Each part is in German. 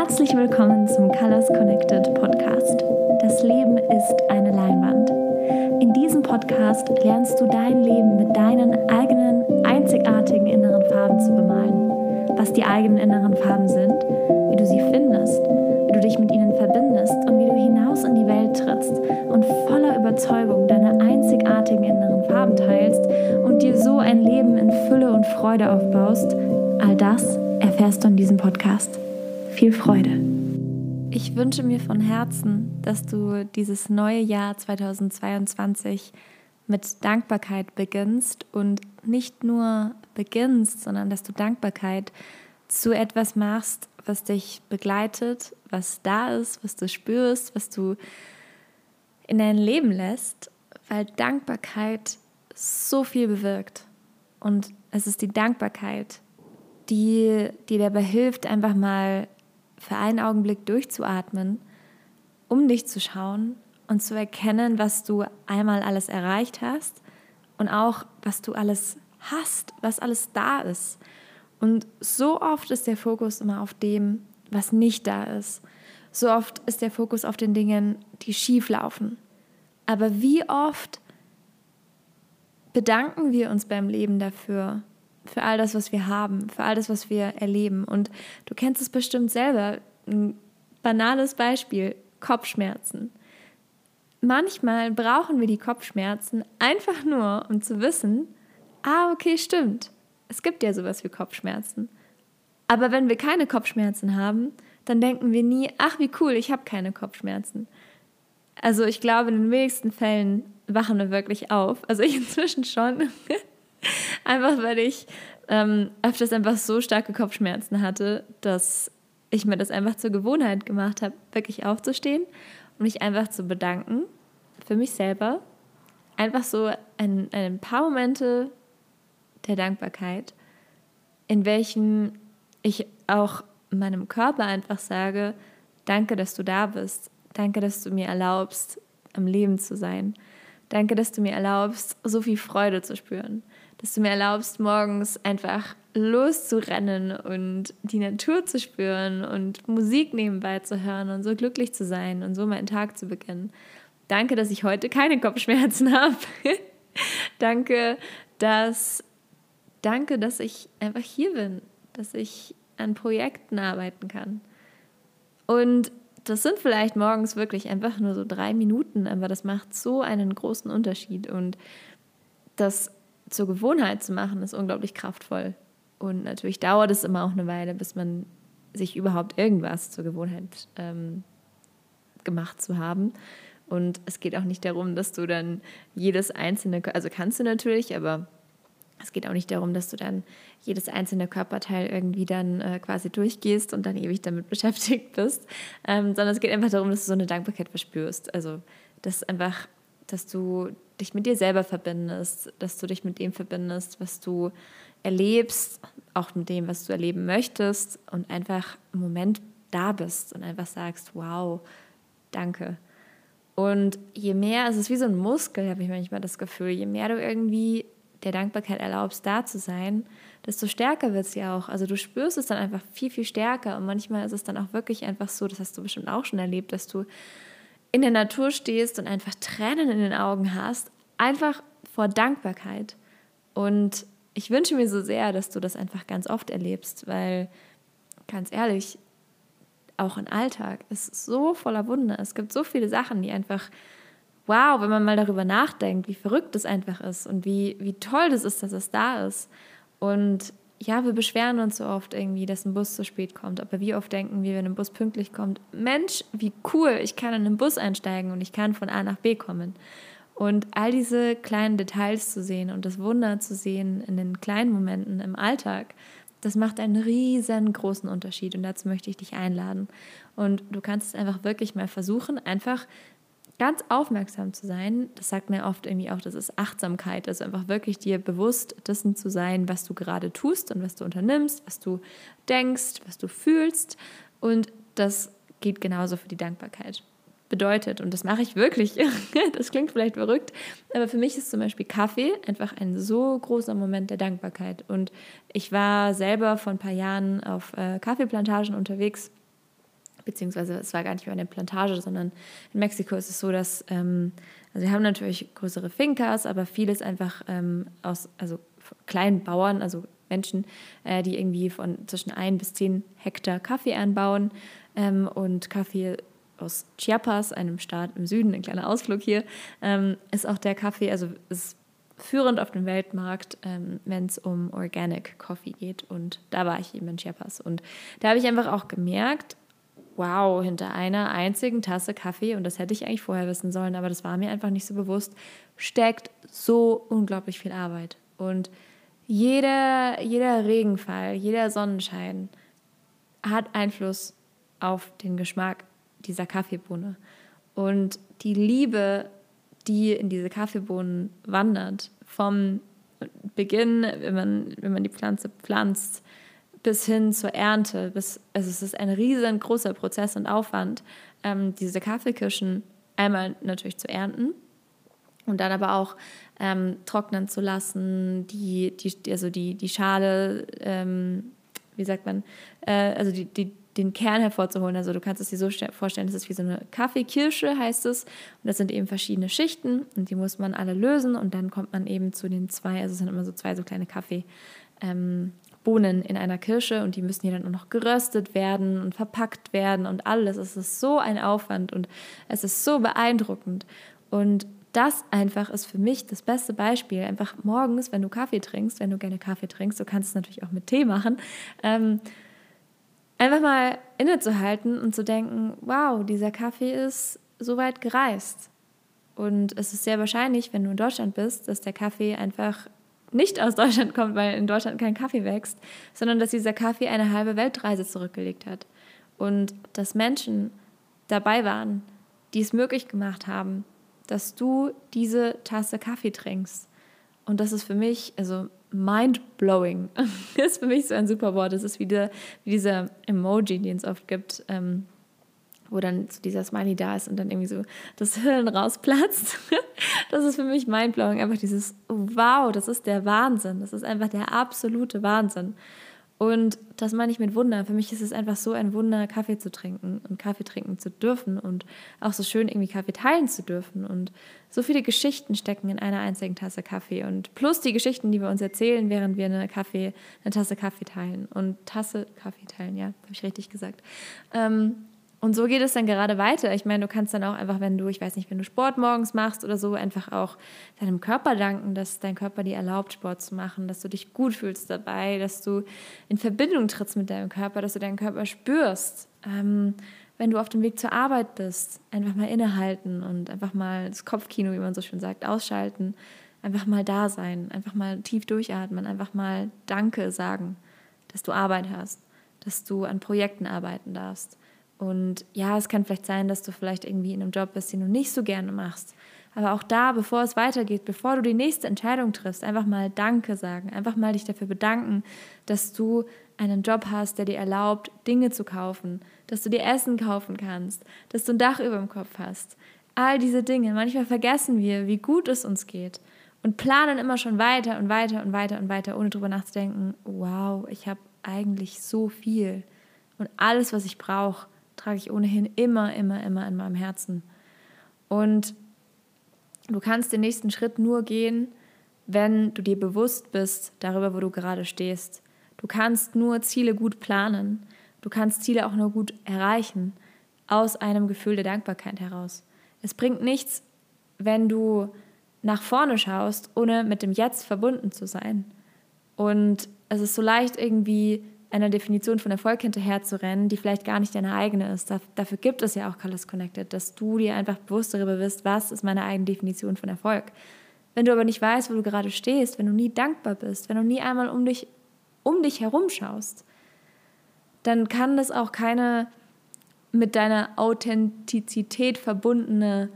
Herzlich willkommen zum Colors Connected Podcast. Das Leben ist eine Leinwand. In diesem Podcast lernst du dein Leben mit deinen eigenen einzigartigen inneren Farben zu bemalen. Was die eigenen inneren Farben sind, wie du sie findest, wie du dich mit ihnen verbindest und wie du hinaus in die Welt trittst und voller Überzeugung deine einzigartigen inneren Farben teilst und dir so ein Leben in Fülle und Freude aufbaust, all das erfährst du in diesem Podcast. Viel Freude! Ich wünsche mir von Herzen, dass du dieses neue Jahr 2022 mit Dankbarkeit beginnst und nicht nur beginnst, sondern dass du Dankbarkeit zu etwas machst, was dich begleitet, was da ist, was du spürst, was du in dein Leben lässt, weil Dankbarkeit so viel bewirkt. Und es ist die Dankbarkeit, die dir dabei hilft, einfach mal für einen Augenblick durchzuatmen, um dich zu schauen und zu erkennen, was du einmal alles erreicht hast und auch, was du alles hast, was alles da ist. Und so oft ist der Fokus immer auf dem, was nicht da ist. So oft ist der Fokus auf den Dingen, die schief laufen. Aber wie oft bedanken wir uns beim Leben dafür, für all das, was wir haben, für all das, was wir erleben. Und du kennst es bestimmt selber. Ein banales Beispiel, Kopfschmerzen. Manchmal brauchen wir die Kopfschmerzen einfach nur, um zu wissen, ah, okay, stimmt. Es gibt ja sowas wie Kopfschmerzen. Aber wenn wir keine Kopfschmerzen haben, dann denken wir nie, ach, wie cool, ich habe keine Kopfschmerzen. Also ich glaube, in den wenigsten Fällen wachen wir wirklich auf. Also ich inzwischen schon. Einfach weil ich ähm, öfters einfach so starke Kopfschmerzen hatte, dass ich mir das einfach zur Gewohnheit gemacht habe, wirklich aufzustehen und mich einfach zu bedanken für mich selber. Einfach so ein, ein paar Momente der Dankbarkeit, in welchen ich auch meinem Körper einfach sage, danke, dass du da bist. Danke, dass du mir erlaubst, am Leben zu sein. Danke, dass du mir erlaubst, so viel Freude zu spüren dass du mir erlaubst, morgens einfach loszurennen und die Natur zu spüren und Musik nebenbei zu hören und so glücklich zu sein und so meinen Tag zu beginnen. Danke, dass ich heute keine Kopfschmerzen habe. danke, dass danke, dass ich einfach hier bin, dass ich an Projekten arbeiten kann. Und das sind vielleicht morgens wirklich einfach nur so drei Minuten, aber das macht so einen großen Unterschied. Und das zur Gewohnheit zu machen, ist unglaublich kraftvoll. Und natürlich dauert es immer auch eine Weile, bis man sich überhaupt irgendwas zur Gewohnheit ähm, gemacht zu haben. Und es geht auch nicht darum, dass du dann jedes einzelne, also kannst du natürlich, aber es geht auch nicht darum, dass du dann jedes einzelne Körperteil irgendwie dann äh, quasi durchgehst und dann ewig damit beschäftigt bist, ähm, sondern es geht einfach darum, dass du so eine Dankbarkeit verspürst. Also, dass einfach, dass du dich mit dir selber verbindest, dass du dich mit dem verbindest, was du erlebst, auch mit dem, was du erleben möchtest und einfach im Moment da bist und einfach sagst, wow, danke. Und je mehr, es ist wie so ein Muskel, habe ich manchmal das Gefühl, je mehr du irgendwie der Dankbarkeit erlaubst, da zu sein, desto stärker wird es ja auch. Also du spürst es dann einfach viel, viel stärker. Und manchmal ist es dann auch wirklich einfach so, das hast du bestimmt auch schon erlebt, dass du in der Natur stehst und einfach Tränen in den Augen hast, einfach vor Dankbarkeit. Und ich wünsche mir so sehr, dass du das einfach ganz oft erlebst, weil ganz ehrlich, auch im Alltag ist so voller Wunder. Es gibt so viele Sachen, die einfach, wow, wenn man mal darüber nachdenkt, wie verrückt es einfach ist und wie, wie toll das ist, dass es da ist. Und ja, wir beschweren uns so oft irgendwie, dass ein Bus zu spät kommt. Aber wie oft denken wir, wenn ein Bus pünktlich kommt, Mensch, wie cool, ich kann in einen Bus einsteigen und ich kann von A nach B kommen. Und all diese kleinen Details zu sehen und das Wunder zu sehen in den kleinen Momenten im Alltag, das macht einen riesengroßen Unterschied und dazu möchte ich dich einladen. Und du kannst es einfach wirklich mal versuchen, einfach ganz aufmerksam zu sein. Das sagt mir oft irgendwie auch, das ist Achtsamkeit, also einfach wirklich dir bewusst dessen zu sein, was du gerade tust und was du unternimmst, was du denkst, was du fühlst. Und das geht genauso für die Dankbarkeit bedeutet. Und das mache ich wirklich. das klingt vielleicht verrückt, aber für mich ist zum Beispiel Kaffee einfach ein so großer Moment der Dankbarkeit. Und ich war selber vor ein paar Jahren auf äh, Kaffeeplantagen unterwegs beziehungsweise es war gar nicht mehr eine Plantage, sondern in Mexiko ist es so, dass, ähm, also wir haben natürlich größere Fincas, aber vieles einfach ähm, aus, also kleinen Bauern, also Menschen, äh, die irgendwie von zwischen ein bis zehn Hektar Kaffee anbauen ähm, und Kaffee aus Chiapas, einem Staat im Süden, ein kleiner Ausflug hier, ähm, ist auch der Kaffee, also ist führend auf dem Weltmarkt, ähm, wenn es um Organic Coffee geht. Und da war ich eben in Chiapas. Und da habe ich einfach auch gemerkt, wow, hinter einer einzigen Tasse Kaffee, und das hätte ich eigentlich vorher wissen sollen, aber das war mir einfach nicht so bewusst, steckt so unglaublich viel Arbeit. Und jeder, jeder Regenfall, jeder Sonnenschein hat Einfluss auf den Geschmack dieser Kaffeebohne. Und die Liebe, die in diese Kaffeebohnen wandert, vom Beginn, wenn man, wenn man die Pflanze pflanzt, bis hin zur Ernte. Bis, also es ist ein riesengroßer Prozess und Aufwand, ähm, diese Kaffeekirschen einmal natürlich zu ernten und dann aber auch ähm, trocknen zu lassen, die, die, also die, die Schale, ähm, wie sagt man, äh, also die, die, den Kern hervorzuholen. Also du kannst es dir so vorstellen, das ist wie so eine Kaffeekirsche, heißt es. Und das sind eben verschiedene Schichten und die muss man alle lösen und dann kommt man eben zu den zwei, also es sind immer so zwei so kleine Kaffee. Ähm, Bohnen in einer Kirsche und die müssen hier dann auch noch geröstet werden und verpackt werden und alles. Es ist so ein Aufwand und es ist so beeindruckend. Und das einfach ist für mich das beste Beispiel. Einfach morgens, wenn du Kaffee trinkst, wenn du gerne Kaffee trinkst, du kannst es natürlich auch mit Tee machen, ähm, einfach mal innezuhalten und zu denken, wow, dieser Kaffee ist so weit gereist. Und es ist sehr wahrscheinlich, wenn du in Deutschland bist, dass der Kaffee einfach nicht aus Deutschland kommt, weil in Deutschland kein Kaffee wächst, sondern dass dieser Kaffee eine halbe Weltreise zurückgelegt hat. Und dass Menschen dabei waren, die es möglich gemacht haben, dass du diese Tasse Kaffee trinkst. Und das ist für mich, also mind-blowing. ist für mich so ein super Wort. Das ist wie, der, wie dieser Emoji, den es oft gibt, ähm, wo dann so dieser Smiley da ist und dann irgendwie so das Hirn rausplatzt. das ist für mich mind-blowing. Einfach dieses, wow, das ist der Wahnsinn. Das ist einfach der absolute Wahnsinn. Und das meine ich mit Wunder. Für mich ist es einfach so ein Wunder, Kaffee zu trinken und Kaffee trinken zu dürfen und auch so schön irgendwie Kaffee teilen zu dürfen. Und so viele Geschichten stecken in einer einzigen Tasse Kaffee. Und plus die Geschichten, die wir uns erzählen, während wir eine, Kaffee, eine Tasse Kaffee teilen. Und Tasse Kaffee teilen, ja, habe ich richtig gesagt. Ähm, und so geht es dann gerade weiter. Ich meine, du kannst dann auch einfach, wenn du, ich weiß nicht, wenn du Sport morgens machst oder so, einfach auch deinem Körper danken, dass dein Körper dir erlaubt, Sport zu machen, dass du dich gut fühlst dabei, dass du in Verbindung trittst mit deinem Körper, dass du deinen Körper spürst. Ähm, wenn du auf dem Weg zur Arbeit bist, einfach mal innehalten und einfach mal das Kopfkino, wie man so schön sagt, ausschalten, einfach mal da sein, einfach mal tief durchatmen, einfach mal Danke sagen, dass du Arbeit hast, dass du an Projekten arbeiten darfst und ja, es kann vielleicht sein, dass du vielleicht irgendwie in einem Job bist, den du nicht so gerne machst. Aber auch da, bevor es weitergeht, bevor du die nächste Entscheidung triffst, einfach mal Danke sagen, einfach mal dich dafür bedanken, dass du einen Job hast, der dir erlaubt, Dinge zu kaufen, dass du dir Essen kaufen kannst, dass du ein Dach über dem Kopf hast. All diese Dinge. Manchmal vergessen wir, wie gut es uns geht und planen immer schon weiter und weiter und weiter und weiter, ohne darüber nachzudenken, wow, ich habe eigentlich so viel und alles, was ich brauche, trage ich ohnehin immer, immer, immer in meinem Herzen. Und du kannst den nächsten Schritt nur gehen, wenn du dir bewusst bist darüber, wo du gerade stehst. Du kannst nur Ziele gut planen. Du kannst Ziele auch nur gut erreichen aus einem Gefühl der Dankbarkeit heraus. Es bringt nichts, wenn du nach vorne schaust, ohne mit dem Jetzt verbunden zu sein. Und es ist so leicht irgendwie einer Definition von Erfolg hinterher zu rennen, die vielleicht gar nicht deine eigene ist. Dafür gibt es ja auch Colors Connected, dass du dir einfach bewusst darüber bist, was ist meine eigene Definition von Erfolg. Wenn du aber nicht weißt, wo du gerade stehst, wenn du nie dankbar bist, wenn du nie einmal um dich, um dich herum schaust, dann kann das auch keine mit deiner Authentizität verbundene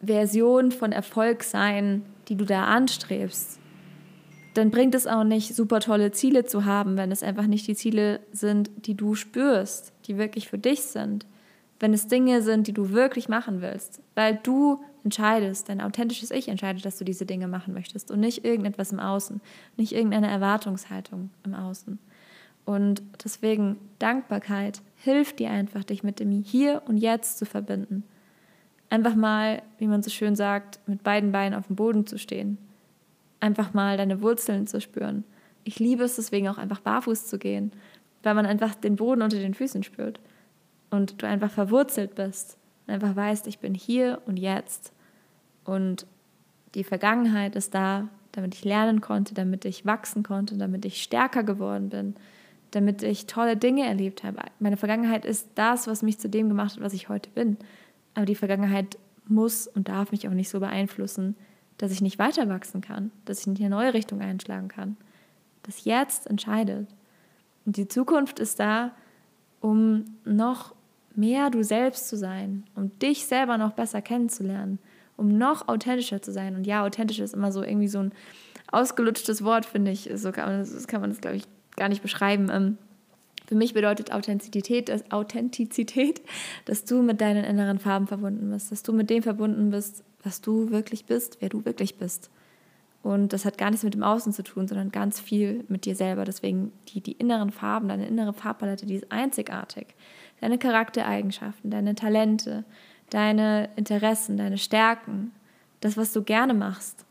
Version von Erfolg sein, die du da anstrebst dann bringt es auch nicht, super tolle Ziele zu haben, wenn es einfach nicht die Ziele sind, die du spürst, die wirklich für dich sind. Wenn es Dinge sind, die du wirklich machen willst, weil du entscheidest, dein authentisches Ich entscheidet, dass du diese Dinge machen möchtest und nicht irgendetwas im Außen, nicht irgendeine Erwartungshaltung im Außen. Und deswegen Dankbarkeit hilft dir einfach, dich mit dem Hier und Jetzt zu verbinden. Einfach mal, wie man so schön sagt, mit beiden Beinen auf dem Boden zu stehen. Einfach mal deine Wurzeln zu spüren. Ich liebe es deswegen auch einfach barfuß zu gehen, weil man einfach den Boden unter den Füßen spürt und du einfach verwurzelt bist und einfach weißt, ich bin hier und jetzt und die Vergangenheit ist da, damit ich lernen konnte, damit ich wachsen konnte, damit ich stärker geworden bin, damit ich tolle Dinge erlebt habe. Meine Vergangenheit ist das, was mich zu dem gemacht hat, was ich heute bin. Aber die Vergangenheit muss und darf mich auch nicht so beeinflussen, dass ich nicht weiter wachsen kann, dass ich nicht eine neue Richtung einschlagen kann. Das Jetzt entscheidet. Und die Zukunft ist da, um noch mehr du selbst zu sein, um dich selber noch besser kennenzulernen, um noch authentischer zu sein. Und ja, authentisch ist immer so irgendwie so ein ausgelutschtes Wort, finde ich. So kann man das, kann man das, glaube ich, gar nicht beschreiben. Für mich bedeutet Authentizität, dass Authentizität, dass du mit deinen inneren Farben verbunden bist, dass du mit dem verbunden bist, was du wirklich bist, wer du wirklich bist. Und das hat gar nichts mit dem Außen zu tun, sondern ganz viel mit dir selber. Deswegen die, die inneren Farben, deine innere Farbpalette, die ist einzigartig. Deine Charaktereigenschaften, deine Talente, deine Interessen, deine Stärken, das, was du gerne machst,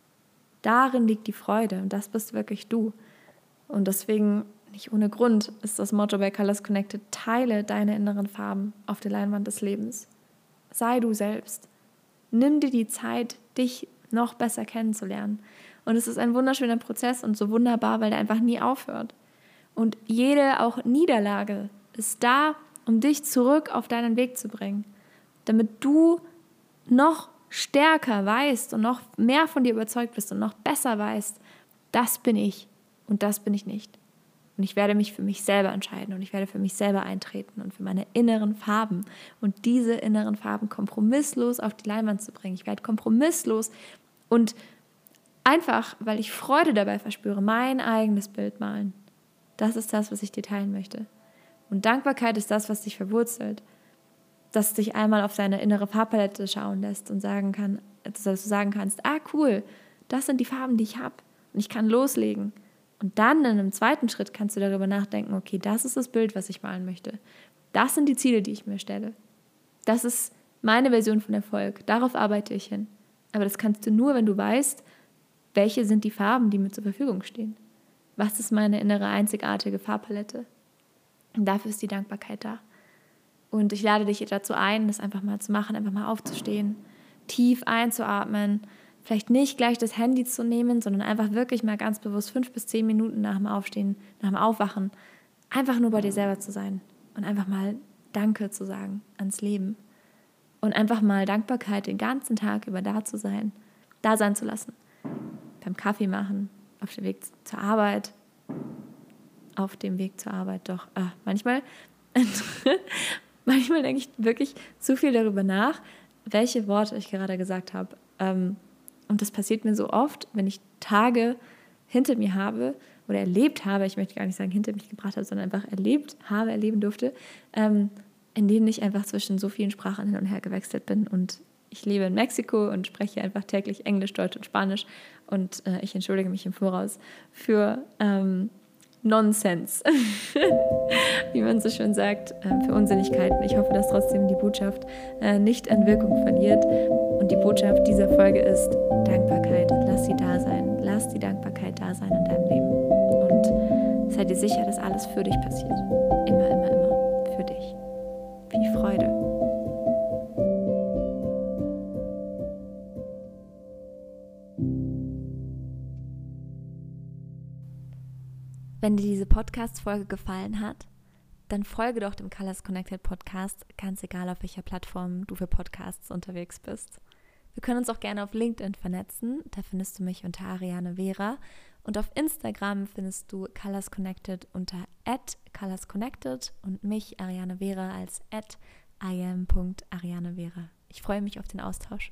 darin liegt die Freude und das bist wirklich du. Und deswegen, nicht ohne Grund, ist das Motto bei Colors Connected, teile deine inneren Farben auf der Leinwand des Lebens. Sei du selbst. Nimm dir die Zeit, dich noch besser kennenzulernen. Und es ist ein wunderschöner Prozess und so wunderbar, weil der einfach nie aufhört. Und jede auch Niederlage ist da, um dich zurück auf deinen Weg zu bringen, damit du noch stärker weißt und noch mehr von dir überzeugt bist und noch besser weißt, das bin ich und das bin ich nicht. Und ich werde mich für mich selber entscheiden und ich werde für mich selber eintreten und für meine inneren Farben und diese inneren Farben kompromisslos auf die Leinwand zu bringen. Ich werde kompromisslos und einfach, weil ich Freude dabei verspüre, mein eigenes Bild malen. Das ist das, was ich dir teilen möchte. Und Dankbarkeit ist das, was dich verwurzelt. Dass dich einmal auf deine innere Farbpalette schauen lässt und sagen kann, dass du sagen kannst, ah cool, das sind die Farben, die ich habe. Und ich kann loslegen. Und dann in einem zweiten Schritt kannst du darüber nachdenken, okay, das ist das Bild, was ich malen möchte. Das sind die Ziele, die ich mir stelle. Das ist meine Version von Erfolg. Darauf arbeite ich hin. Aber das kannst du nur, wenn du weißt, welche sind die Farben, die mir zur Verfügung stehen. Was ist meine innere einzigartige Farbpalette? Und dafür ist die Dankbarkeit da. Und ich lade dich dazu ein, das einfach mal zu machen, einfach mal aufzustehen, tief einzuatmen, vielleicht nicht gleich das Handy zu nehmen, sondern einfach wirklich mal ganz bewusst fünf bis zehn Minuten nach dem Aufstehen, nach dem Aufwachen, einfach nur bei dir selber zu sein und einfach mal Danke zu sagen ans Leben. Und einfach mal Dankbarkeit den ganzen Tag über da zu sein, da sein zu lassen. Beim Kaffee machen, auf dem Weg zur Arbeit, auf dem Weg zur Arbeit doch. Ah, manchmal, manchmal denke ich wirklich zu viel darüber nach, welche Worte ich gerade gesagt habe. Ähm, und das passiert mir so oft, wenn ich Tage hinter mir habe oder erlebt habe, ich möchte gar nicht sagen hinter mich gebracht habe, sondern einfach erlebt habe, erleben durfte, ähm, in denen ich einfach zwischen so vielen Sprachen hin und her gewechselt bin. Und ich lebe in Mexiko und spreche einfach täglich Englisch, Deutsch und Spanisch. Und äh, ich entschuldige mich im Voraus für ähm, Nonsens, wie man so schön sagt, äh, für Unsinnigkeiten. Ich hoffe, dass trotzdem die Botschaft äh, nicht an Wirkung verliert. Und die Botschaft dieser Folge ist Dankbarkeit. Lass sie da sein. Lass die Dankbarkeit da sein in deinem Leben. Und sei dir sicher, dass alles für dich passiert. Immer, immer, immer für dich. Wie Freude. Wenn dir diese Podcast-Folge gefallen hat, dann folge doch dem Colors Connected Podcast, ganz egal auf welcher Plattform du für Podcasts unterwegs bist. Wir können uns auch gerne auf LinkedIn vernetzen, da findest du mich unter Ariane Vera und auf Instagram findest du Colors Connected unter @colorsconnected und mich Ariane Vera als @iam.arianevera. Ich freue mich auf den Austausch.